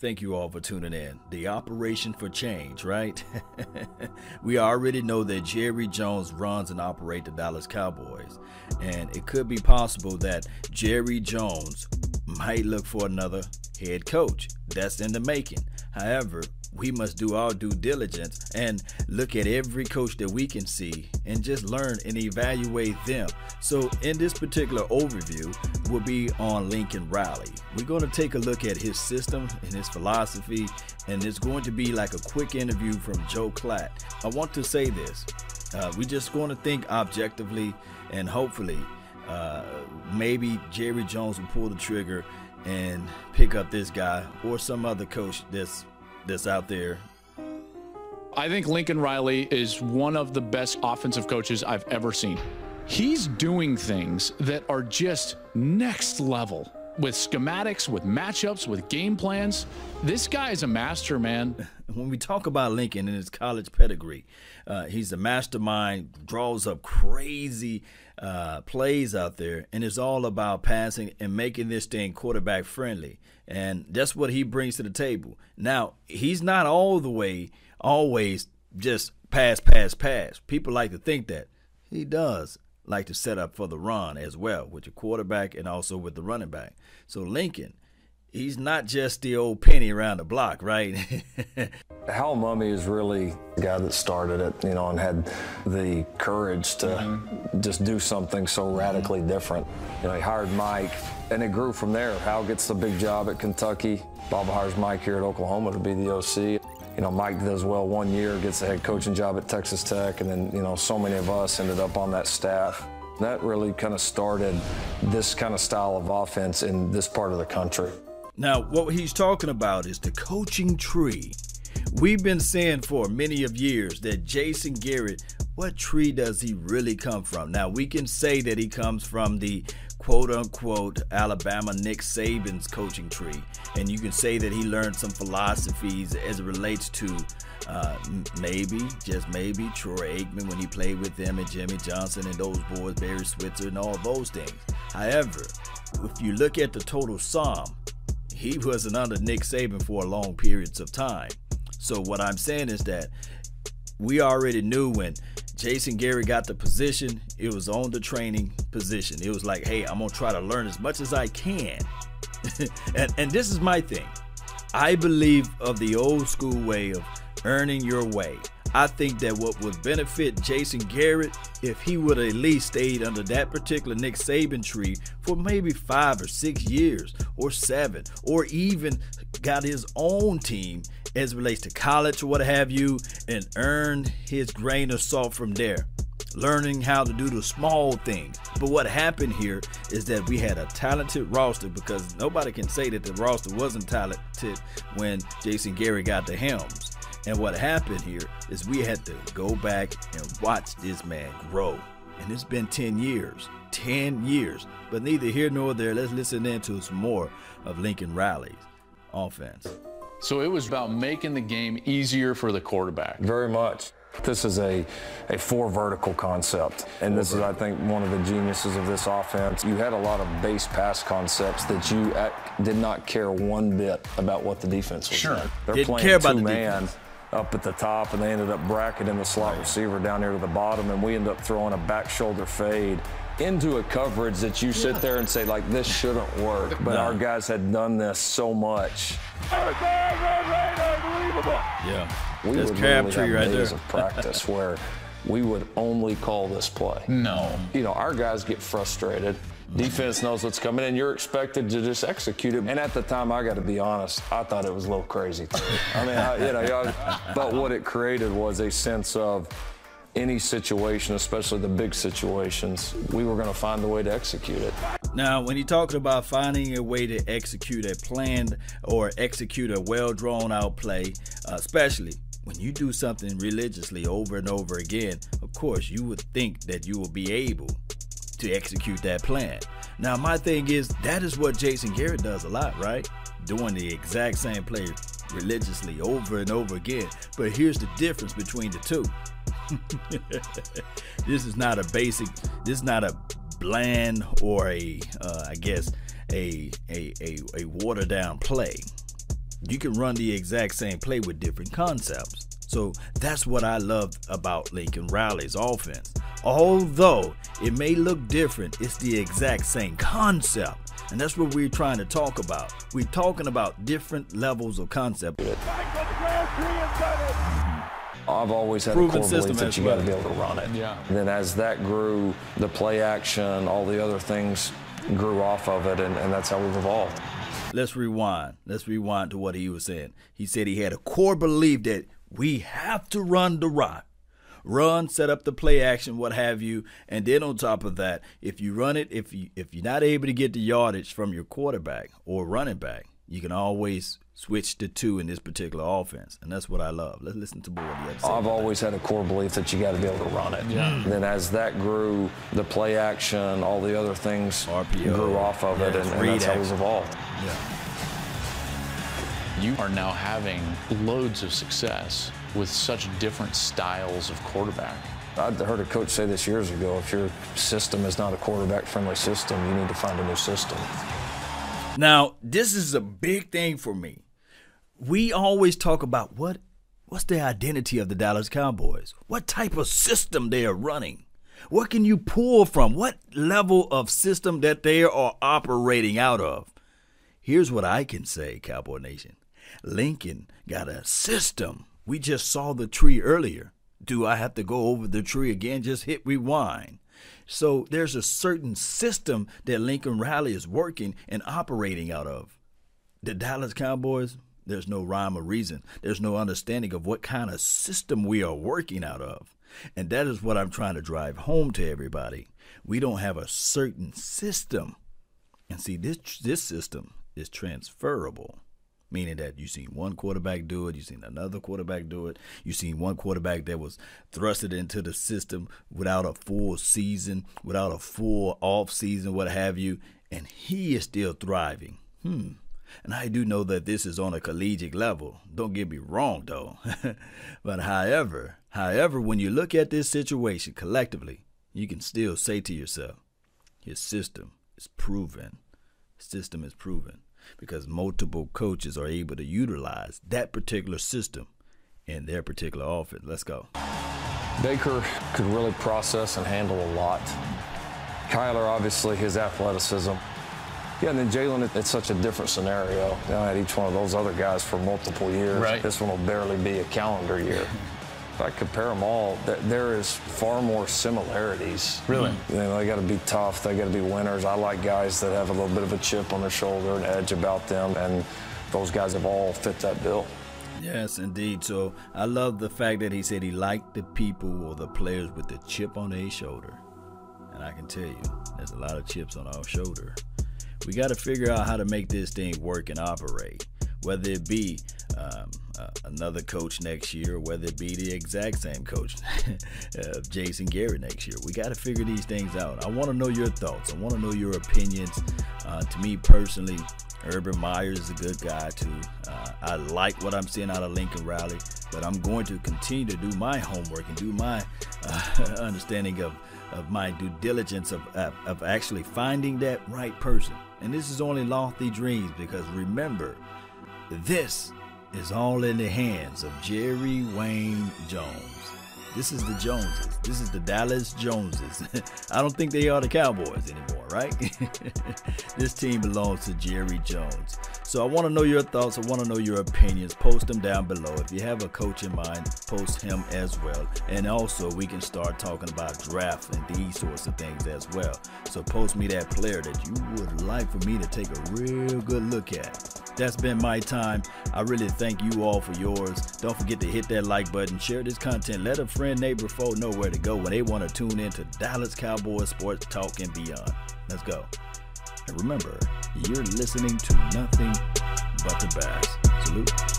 Thank you all for tuning in. The operation for change, right? we already know that Jerry Jones runs and operates the Dallas Cowboys, and it could be possible that Jerry Jones might look for another head coach. That's in the making. However, we must do our due diligence and look at every coach that we can see and just learn and evaluate them. So, in this particular overview, will be on Lincoln Riley. We're going to take a look at his system and his philosophy, and it's going to be like a quick interview from Joel Klatt. I want to say this uh, we're just going to think objectively, and hopefully, uh, maybe Jerry Jones will pull the trigger and pick up this guy or some other coach that's that's out there. I think Lincoln Riley is one of the best offensive coaches I've ever seen. He's doing things that are just next level with schematics, with matchups, with game plans. This guy is a master, man. When we talk about Lincoln and his college pedigree, uh, he's a mastermind, draws up crazy uh, plays out there, and it's all about passing and making this thing quarterback friendly. And that's what he brings to the table. Now, he's not all the way, always just pass, pass, pass. People like to think that. He does like to set up for the run as well with the quarterback and also with the running back. So Lincoln, he's not just the old penny around the block, right? Hal Mumme is really the guy that started it, you know, and had the courage to mm-hmm. just do something so radically mm-hmm. different. You know, he hired Mike, and it grew from there. Hal gets the big job at Kentucky. Bob hires Mike here at Oklahoma to be the OC. You know, Mike does well one year, gets a head coaching job at Texas Tech, and then, you know, so many of us ended up on that staff. That really kind of started this kind of style of offense in this part of the country. Now, what he's talking about is the coaching tree. We've been saying for many of years that Jason Garrett, what tree does he really come from? Now, we can say that he comes from the quote unquote Alabama Nick Saban's coaching tree, and you can say that he learned some philosophies as it relates to uh, maybe, just maybe, Troy Aikman when he played with them and Jimmy Johnson and those boys, Barry Switzer, and all those things. However, if you look at the total sum, he wasn't under Nick Saban for long periods of time. So what I'm saying is that we already knew when Jason Garrett got the position, it was on the training position. It was like, hey, I'm gonna try to learn as much as I can. and, and this is my thing. I believe of the old school way of earning your way. I think that what would benefit Jason Garrett if he would at least stayed under that particular Nick Saban tree for maybe five or six years or seven, or even got his own team as relates to college or what have you, and earned his grain of salt from there. Learning how to do the small things. But what happened here is that we had a talented roster because nobody can say that the roster wasn't talented when Jason Garrett got the helms. And what happened here is we had to go back and watch this man grow. And it's been 10 years. 10 years. But neither here nor there. Let's listen in to some more of Lincoln Riley's offense. So it was about making the game easier for the quarterback. Very much. This is a, a four vertical concept. And this is, I think, one of the geniuses of this offense. You had a lot of base pass concepts that you uh, did not care one bit about what the defense was. Sure. Doing. They're Didn't playing care about two man. Defense up at the top, and they ended up bracketing the slot right. receiver down here to the bottom, and we ended up throwing a back shoulder fade into a coverage that you sit there and say like this shouldn't work but no. our guys had done this so much yeah we That's would have right days there. of practice where we would only call this play no you know our guys get frustrated Defense knows what's coming, and you're expected to just execute it. And at the time, I got to be honest, I thought it was a little crazy. Too. I mean, I, you know, but what it created was a sense of any situation, especially the big situations, we were going to find a way to execute it. Now, when you're talking about finding a way to execute a planned or execute a well drawn out play, uh, especially when you do something religiously over and over again, of course, you would think that you will be able to execute that plan. Now, my thing is that is what Jason Garrett does a lot, right? Doing the exact same play religiously over and over again. But here's the difference between the two. this is not a basic. This is not a bland or a, uh, I guess, a a a, a watered down play. You can run the exact same play with different concepts. So that's what I love about Lincoln Riley's offense. Although it may look different, it's the exact same concept. And that's what we're trying to talk about. We're talking about different levels of concept. Mm-hmm. I've always had Proven a core belief that you well. got to be able to run it. Yeah. And then as that grew, the play action, all the other things grew off of it, and, and that's how we've evolved. Let's rewind. Let's rewind to what he was saying. He said he had a core belief that we have to run the rock. Run, set up the play action, what have you, and then on top of that, if you run it, if you if you're not able to get the yardage from your quarterback or running back, you can always switch to two in this particular offense, and that's what I love. Let's listen to what he had. I've about always had a core belief that you got to be able to run it. Yeah. And then as that grew, the play action, all the other things RPO. grew off of it, and, and that's how we've evolved. Yeah. You are now having loads of success with such different styles of quarterback. I heard a coach say this years ago if your system is not a quarterback friendly system, you need to find a new system. Now, this is a big thing for me. We always talk about what what's the identity of the Dallas Cowboys? What type of system they are running? What can you pull from? What level of system that they are operating out of? Here's what I can say, Cowboy Nation. Lincoln got a system. We just saw the tree earlier. Do I have to go over the tree again? Just hit rewind. So there's a certain system that Lincoln Riley is working and operating out of. The Dallas Cowboys, there's no rhyme or reason. There's no understanding of what kind of system we are working out of. And that is what I'm trying to drive home to everybody. We don't have a certain system. And see, this this system is transferable, meaning that you've seen one quarterback do it, you've seen another quarterback do it, you've seen one quarterback that was thrusted into the system without a full season, without a full off season, what have you, and he is still thriving. Hmm. And I do know that this is on a collegiate level. Don't get me wrong, though. but however, however, when you look at this situation collectively, you can still say to yourself, his system is proven. System is proven because multiple coaches are able to utilize that particular system in their particular offense. Let's go. Baker could really process and handle a lot. Kyler, obviously, his athleticism. Yeah, and then Jalen, it- it's such a different scenario. You know, I had each one of those other guys for multiple years. Right. This one will barely be a calendar year. If I compare them all, th- there is far more similarities. Really? You know, they got to be tough. They got to be winners. I like guys that have a little bit of a chip on their shoulder, an edge about them, and those guys have all fit that bill. Yes, indeed. So I love the fact that he said he liked the people or the players with the chip on their shoulder. And I can tell you, there's a lot of chips on our shoulder. We got to figure out how to make this thing work and operate, whether it be um, uh, another coach next year, whether it be the exact same coach, uh, Jason Garrett next year. We got to figure these things out. I want to know your thoughts. I want to know your opinions. Uh, to me personally, Urban Myers is a good guy too. Uh, I like what I'm seeing out of Lincoln Riley, but I'm going to continue to do my homework and do my uh, understanding of, of my due diligence of, of of actually finding that right person. And this is only lofty dreams because remember, this is all in the hands of Jerry Wayne Jones. This is the Joneses. This is the Dallas Joneses. I don't think they are the Cowboys anymore, right? this team belongs to Jerry Jones. So I want to know your thoughts. I want to know your opinions. Post them down below. If you have a coach in mind, post him as well. And also, we can start talking about draft and these sorts of things as well. So post me that player that you would like for me to take a real good look at. That's been my time. I really thank you all for yours. Don't forget to hit that like button, share this content, let a friend, neighbor, foe know where to go when they want to tune in to Dallas Cowboys Sports Talk and beyond. Let's go. And remember, you're listening to nothing but the bass. Salute.